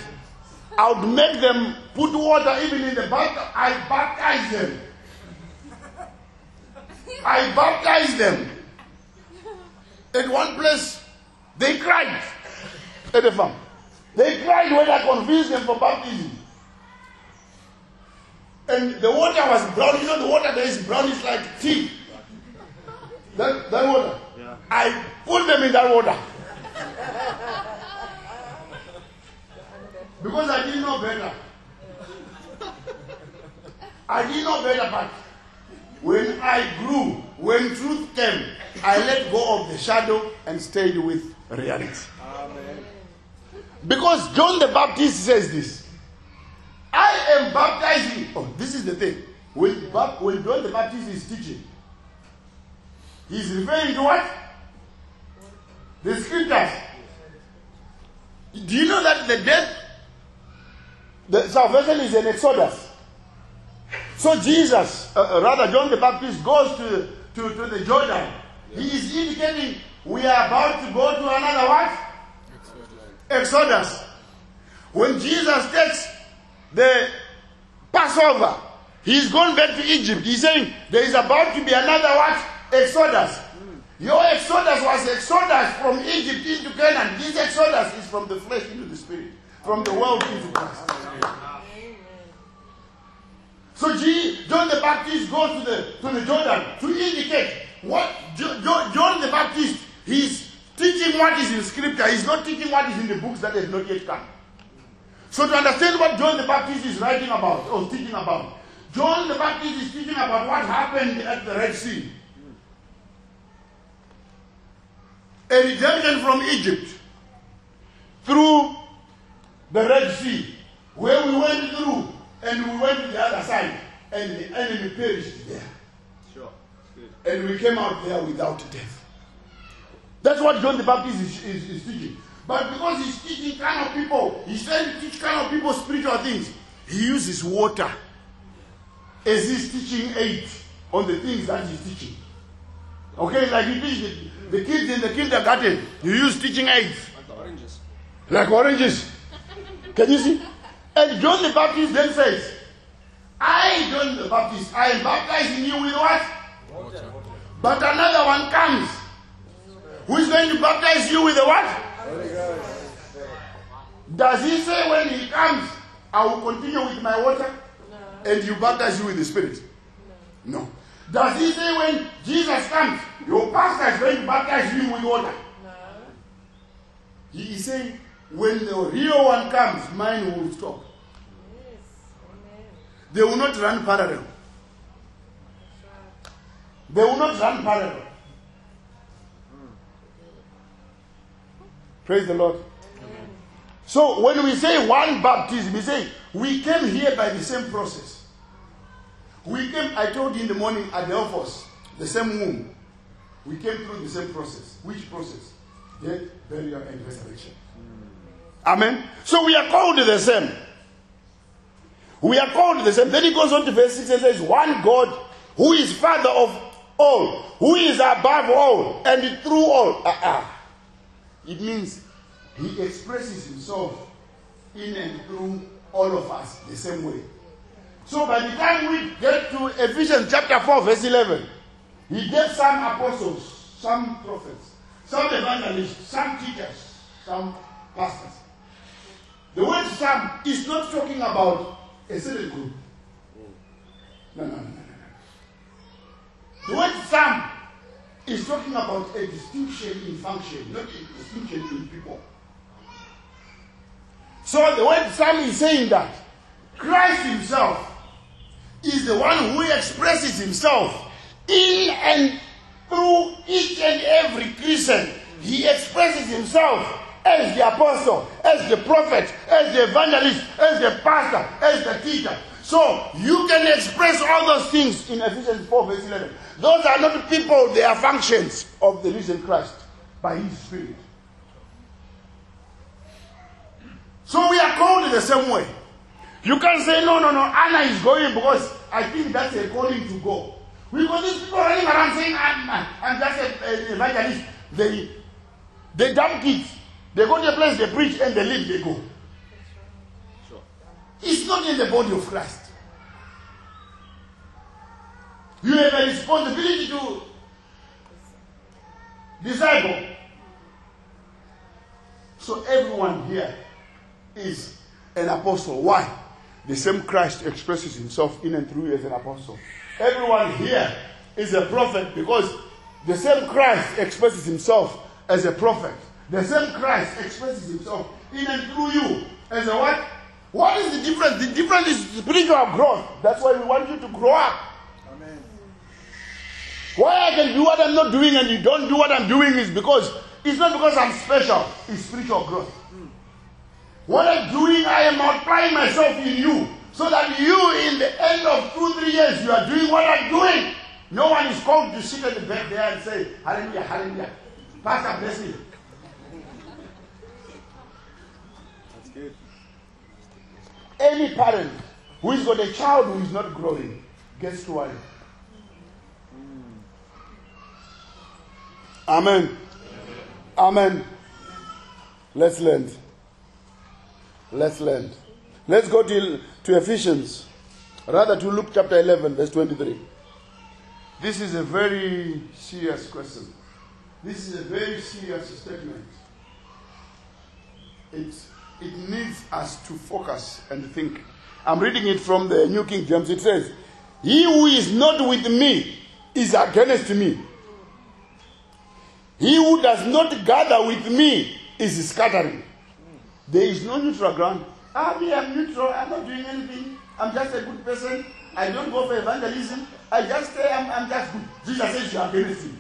I would make them put water even in the bathtub. I baptize them. I baptize them. At one place, they cried at the farm. They cried when I convinced them for baptism. And the water was brown. You know, the water there is brown, it's like tea. That, that water. I put them in that water. Because I didn't know better. I didn't know better, but when I grew, when truth came, I let go of the shadow and stayed with reality. Amen. Because John the Baptist says this I am baptizing. Oh, this is the thing. When, when John the Baptist is teaching, he's referring to what? The scriptures. Do you know that the death, the salvation is an exodus? So Jesus, uh, uh, rather John the Baptist, goes to, to, to the Jordan. He is indicating we are about to go to another what? Exodus. When Jesus takes the Passover, he's gone back to Egypt. He's saying there is about to be another what? Exodus. Your exodus was exodus from Egypt into Canaan. This exodus is from the flesh into the spirit, from the world into Christ. So John the Baptist goes to the to the Jordan to indicate what Jo- Jo- John the Baptist he's teaching what is in scripture. He's not teaching what is in the books that have not yet come. So to understand what John the Baptist is writing about or teaching about, John the Baptist is teaching about what happened at the Red Sea. A redemption from Egypt through the Red Sea, where we went through and we went to the other side, and the enemy perished there. Sure. And we came out there without death. That's what John the Baptist is, is, is teaching. But because he's teaching kind of people, he's trying to teach kind of people spiritual things, he uses water as his teaching aid on the things that he's teaching. Okay, like you teach the, the kids in the kindergarten, you use teaching aids. Like oranges. like oranges. Can you see? And John the Baptist then says, I, John the Baptist, I am baptizing you with what? Water. But another one comes. Who is going to baptize you with the what? Does he say when he comes, I will continue with my water? no. And you baptize you with the Spirit? No. Does he say when Jesus comes, your pastor is going to baptize you with water? No. He is saying, when the real one comes, mine will stop. They will not run parallel. They will not run parallel. Praise the Lord. So when we say one baptism, we say we came here by the same process. We came, I told you in the morning at the office, the same womb. We came through the same process. Which process? Death, burial, and resurrection. Amen. So we are called the same. We are called the same. Then he goes on to verse 6 and says, One God who is Father of all, who is above all, and through all. Ah. It means he expresses himself in and through all of us the same way. So by the time we get to Ephesians chapter 4, verse 11, he gave some apostles, some prophets, some evangelists, some teachers, some pastors. The word some is not talking about a certain group. No, no, no, no, no. The word some is talking about a distinction in function, not a distinction in people. So the word some is saying that Christ Himself is the one who expresses Himself in and through each and every Christian. He expresses Himself as the apostle, as the prophet, as the evangelist, as the pastor, as the teacher. So you can express all those things in Ephesians 4, verse 11. Those are not people, they are functions of the risen Christ by His Spirit. So we are called in the same way. You can't say, no, no, no, Anna is going because I think that's a calling to go. Because these people running around saying, I'm, I'm just an evangelist. They, They dump kids. They go to a place, they preach, and they leave, they go. Sure. It's not in the body of Christ. You have a responsibility to disciple. So everyone here is an apostle. Why? The same Christ expresses himself in and through you as an apostle. Everyone here is a prophet because the same Christ expresses himself as a prophet. The same Christ expresses himself in and through you as a what? What is the difference? The difference is spiritual growth. That's why we want you to grow up. Amen. Why I can do what I'm not doing and you don't do what I'm doing is because it's not because I'm special, it's spiritual growth. What I'm doing, I am multiplying myself in you so that you, in the end of two, three years, you are doing what I'm doing. No one is called to sit at the back there and say, Hallelujah, Hallelujah. Pastor, bless me. That's good. Any parent who has got a child who is not growing gets to worry. Amen. Amen. Let's learn. Let's learn. Let's go to, to Ephesians, rather to Luke chapter 11, verse 23. This is a very serious question. This is a very serious statement. It, it needs us to focus and think. I'm reading it from the New King James. It says, He who is not with me is against me. He who does not gather with me is scattering. There is no neutral ground. Ah, me, I'm neutral. I'm not doing anything. I'm just a good person. I don't go for evangelism. I just say I'm, I'm just good. Jesus says you are against me.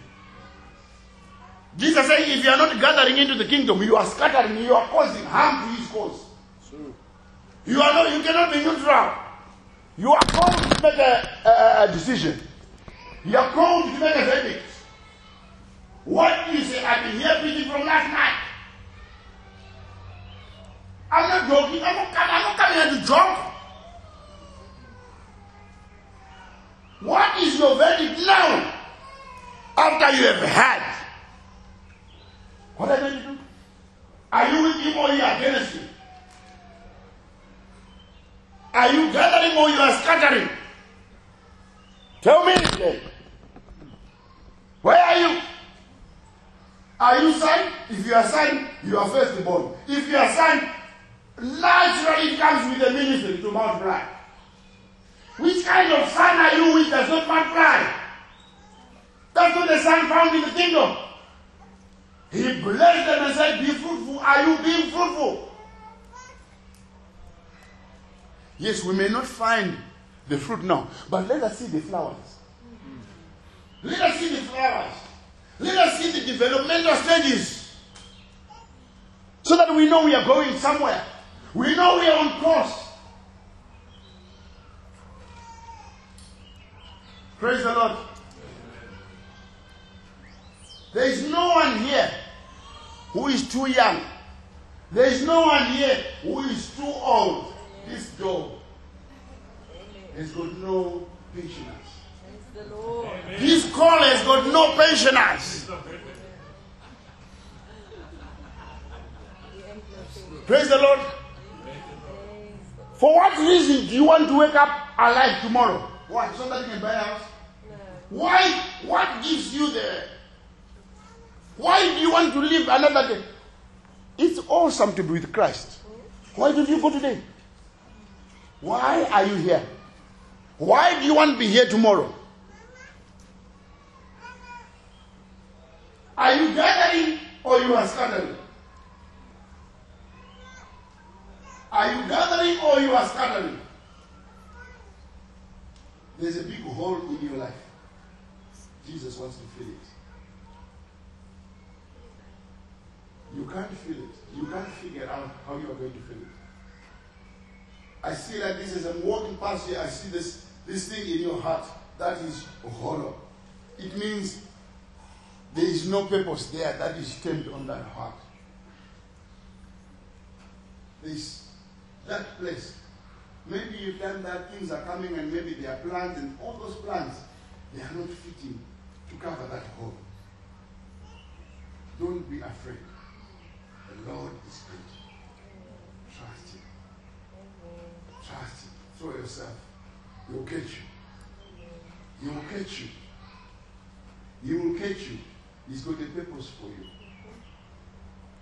Jesus says if you are not gathering into the kingdom, you are scattering. You are causing harm to his cause. True. You are not. You cannot be neutral. You are called to make a, a, a decision. You are called to make a verdict. What you say? I've been here preaching from last night. I'm not joking. I'm not, I'm not coming here to joke. What is your verdict now? After you have had. What are to do? Are you with him or you against him? Are you gathering or you are scattering? Tell me today. Where are you? Are you son? If you are son, you are firstborn. If you are son, naturally it comes with the ministry to multiply. Which kind of son are you which does not multiply? That's what the son found in the kingdom. He blessed them and said, Be fruitful. Are you being fruitful? Yes, we may not find the fruit now, but let us see the flowers. Let us see the flowers. Let us see the developmental stages. So that we know we are going somewhere. We know we are on course. Praise the Lord. There is no one here who is too young. There is no one here who is too old. This dog has got no patience. Praise the Lord. This call has got no patience. We ain't nothing. Praise the Lord. For what reason do you want to wake up alive tomorrow? What? So that you can buy a house? Why? What gives you the. Why do you want to live another day? It's all something to do with Christ. Why don't you go today? Why are you here? Why do you want to be here tomorrow? Are you gathering or you are scattering? Are you gathering or you are scattering? There's a big hole in your life. Jesus wants to fill it. You can't feel it. You can't figure out how you are going to feel it. I see like this as I'm walking past here, I see this, this thing in your heart. That is hollow. It means there is no purpose there that is stamped on that heart. This, that place. Maybe you've done that, things are coming, and maybe there are plans, and all those plants, they are not fitting to cover that hole. Don't be afraid. The Lord is good. Trust Him. Trust Him. Throw yourself. He will catch you. He will catch you. He will catch you. He's got a purpose for you.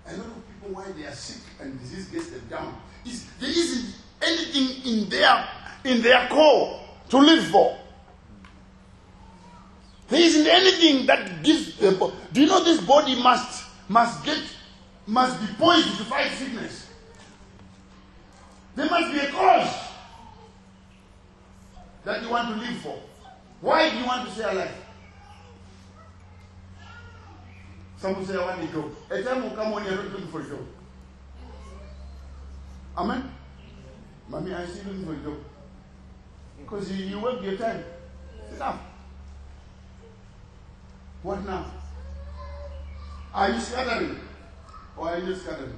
A lot of people, why they are sick and disease gets them down, is there isn't anything in their in their core to live for. There isn't anything that gives Do you know this body must must get must be poised to fight sickness? There must be a cause that you want to live for. Why do you want to stay alive? Some people say, I want a job. A time will come when you're not looking for a job. Amen? Mommy, I'm still looking for a job. Because you, you work your time. Sit down. What now? Are you scattering? Or you not scattering?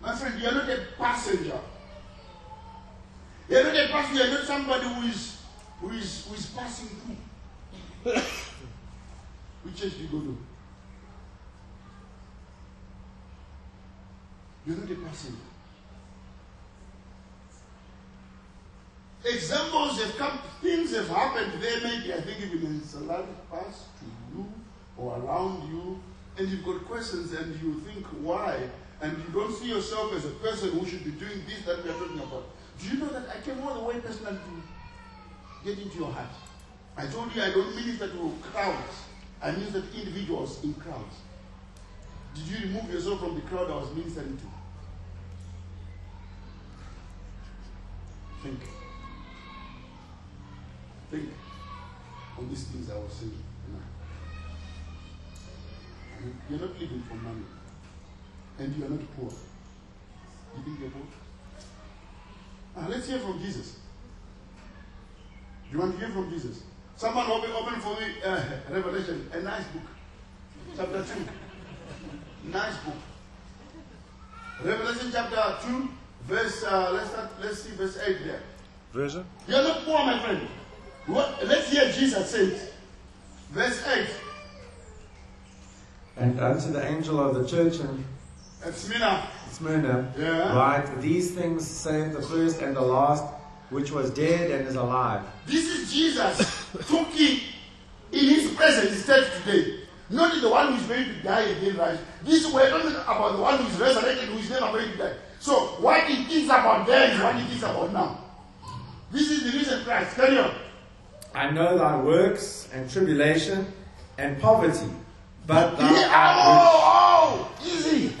My friend, you're not a passenger. You're not a passenger, you're not somebody who is who is who is passing through. [coughs] Which do you go to? You're not a passenger. Examples have come, things have happened there, maybe I think even in Salad past to you or around you, and you've got questions and you think why, and you don't see yourself as a person who should be doing this that we are talking about. Do you know that I came all the way personally to get into your heart? I told you I don't minister to crowds, I minister to individuals in crowds. Did you remove yourself from the crowd I was ministering to? Think. Think on these things I was saying. You're not living for money. And you are not poor. You think you're poor? Ah, let's hear from Jesus. Do you want to hear from Jesus? Someone open, open for me uh, Revelation, a nice book. Chapter 2. Nice book. Revelation chapter 2, verse, uh, let's, start, let's see verse 8 there. Version? You're not poor, my friend. What, let's hear Jesus say it. Verse 8. And unto the angel of the church in Smyrna. Smyrna, Yeah. write, These things saith the first and the last, which was dead and is alive. This is Jesus talking in his present state today. Not the one who is going to die again, right? This we're talking about the one who is resurrected, who is never going to die. So what he thinks about then is what he thinks about now. This is the reason Christ. Carry on. I know thy works and tribulation and poverty, but thou Yeah, art oh, oh, easy.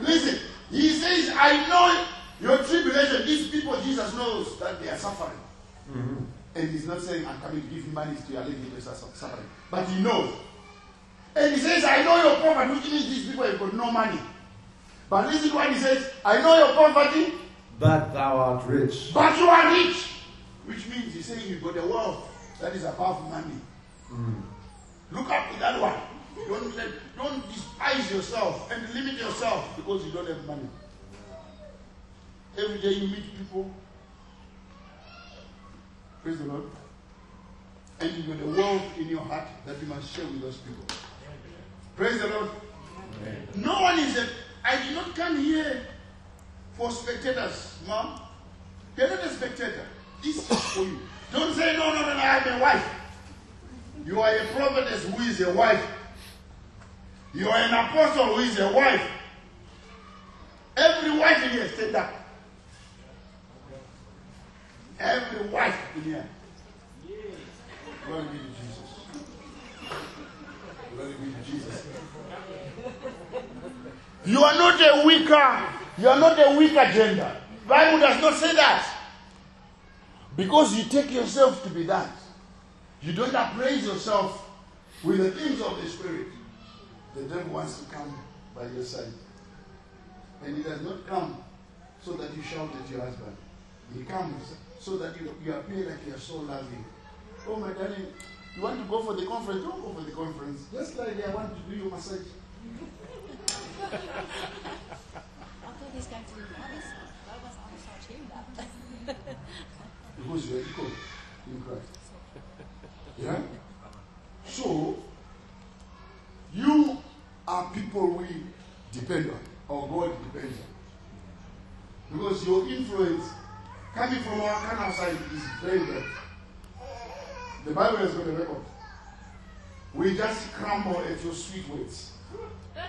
Listen, he says, I know your tribulation. These people, Jesus knows that they are suffering. Mm-hmm. And he's not saying, I'm coming to give you money to alleviate your su- suffering. But he knows. And he says, I know your poverty, which means these people have got no money. But listen to what he says, I know your poverty, but thou art rich. but you are rich. Which means he's saying you've got a wealth that is above money. Mm. Look up to that one. Don't, let, don't despise yourself and limit yourself because you don't have money. Every day you meet people. Praise the Lord. And you've got a wealth in your heart that you must share with those people. Praise the Lord. No one is a. I did not come here for spectators, mom. You're not a spectator. This is for you. Don't say, no, no, no, no, I'm a wife. You are a prophetess who is a wife. You are an apostle who is a wife. Every wife in here, stand up. Every wife in here. Glory be to Jesus. Glory be to Jesus. You are not a weaker. You are not a weaker gender. Bible does not say that. Because you take yourself to be that. You don't appraise yourself with the things of the Spirit. The devil wants to come by your side. And he does not come so that you shout at your husband. He comes so that you, you appear like you are so loving. Oh, my darling, you want to go for the conference? Don't go for the conference. Just like I want to do your massage. [laughs] I thought he's going to do this. That was also him that. Because you are equal in Christ. Yeah? So, you are people we depend on, or God depends on. Because your influence coming from our carnal side is very bad. The Bible has got a record. We just crumble at your sweet words. [laughs]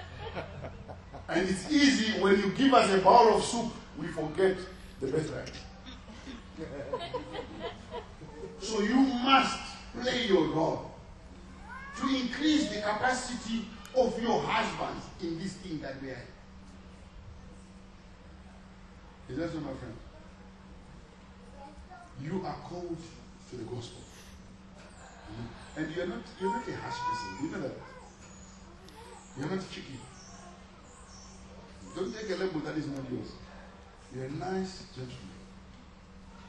And it's easy when you give us a bowl of soup, we forget the birthright. [laughs] So you must play your role to increase the capacity of your husbands in this thing that we are in. Is that so, my friend? You are called to the gospel. And you're not you're not a harsh person. You know that. You're not tricky. Don't take a label that is not yours. You're a nice gentleman.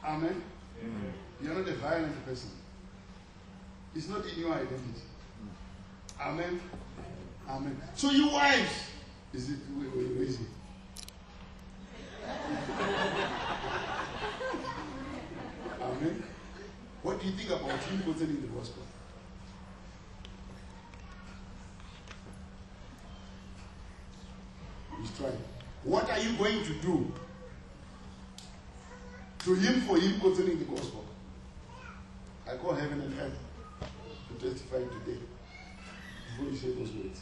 Amen. You're not a violent person. It's not in your identity. Amen. Amen. So you wives, is it wait, wait, it? Amen. What do you think about him concerning the gospel? He's trying. What are you going to do to him for him concerning the gospel? I call heaven and earth testify today before you say those words.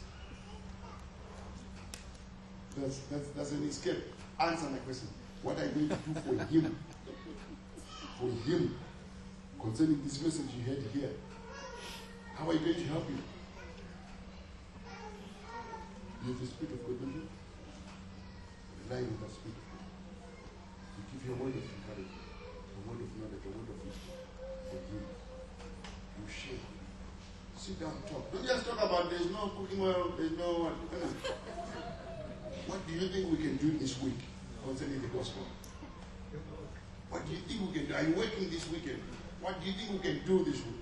That's, that's, that's an escape. Answer my question. What are you going to do for him? For him concerning this message you heard here. How are you going to help him? You have the Spirit of God, don't you? Rely on that Spirit of God. You give your word of encouragement, a word of knowledge, a word of wisdom for him. Sit down, talk. Don't just talk about there's no cooking oil, there's no what. Do you think we can do this week concerning the gospel? What do you think we can do? Are you working this weekend? What do you think we can do this week?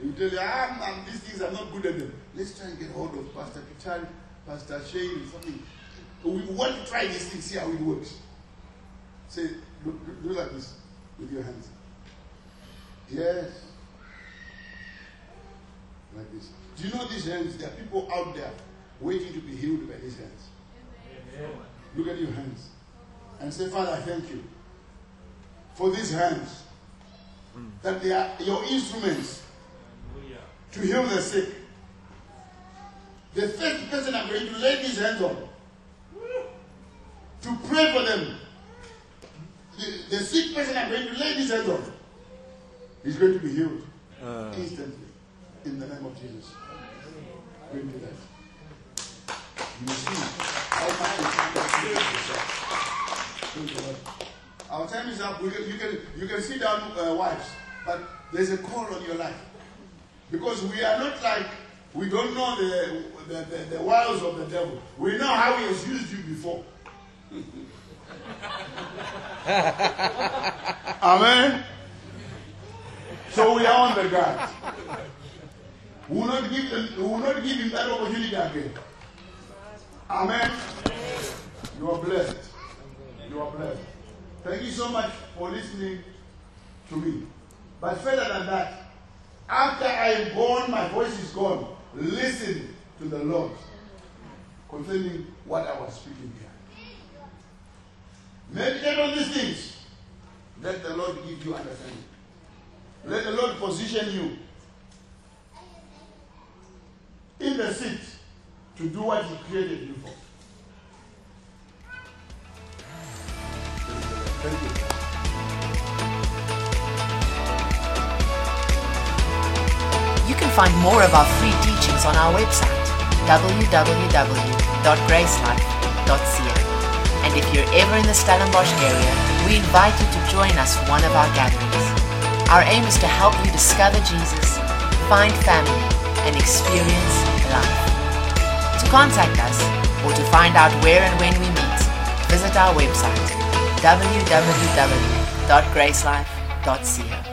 You tell you, I'm, I'm, these things, I'm not good at them. Let's try and get hold of Pastor Pichari, Pastor Shane, something. We want to try these things, see how it works. Say, do, do like this with your hands. Yes. Like this. Do you know these hands? There are people out there waiting to be healed by these hands. Look at your hands and say, Father, I thank you for these hands that they are your instruments to heal the sick. The first person I'm going to lay these hands on to pray for them. The, the sick person I'm going to lay these hands on is going to be healed uh. instantly in the name of Jesus. To do that. You see how much you. Our time is up. Can, you can you can sit down, uh, wives, but there's a call on your life because we are not like we don't know the the, the, the wiles of the devil. We know how he has used you before. [laughs] Amen. So we are on the guard. Will not give will not give him that opportunity again. Amen. You are blessed. You are blessed. Thank you so much for listening to me. But further than that, after I am gone, my voice is gone. Listen to the Lord concerning what I was speaking here. Meditate on these things. Let the Lord give you understanding. Let the Lord position you in the seat to do what He created you for. Thank you. You can find more of our free teachings on our website, www.gracelife.ca. And if you're ever in the Stellenbosch area, we invite you to join us for one of our gatherings. Our aim is to help you discover Jesus, find family, and experience life. To contact us or to find out where and when we meet, visit our website www.gracelife.ca.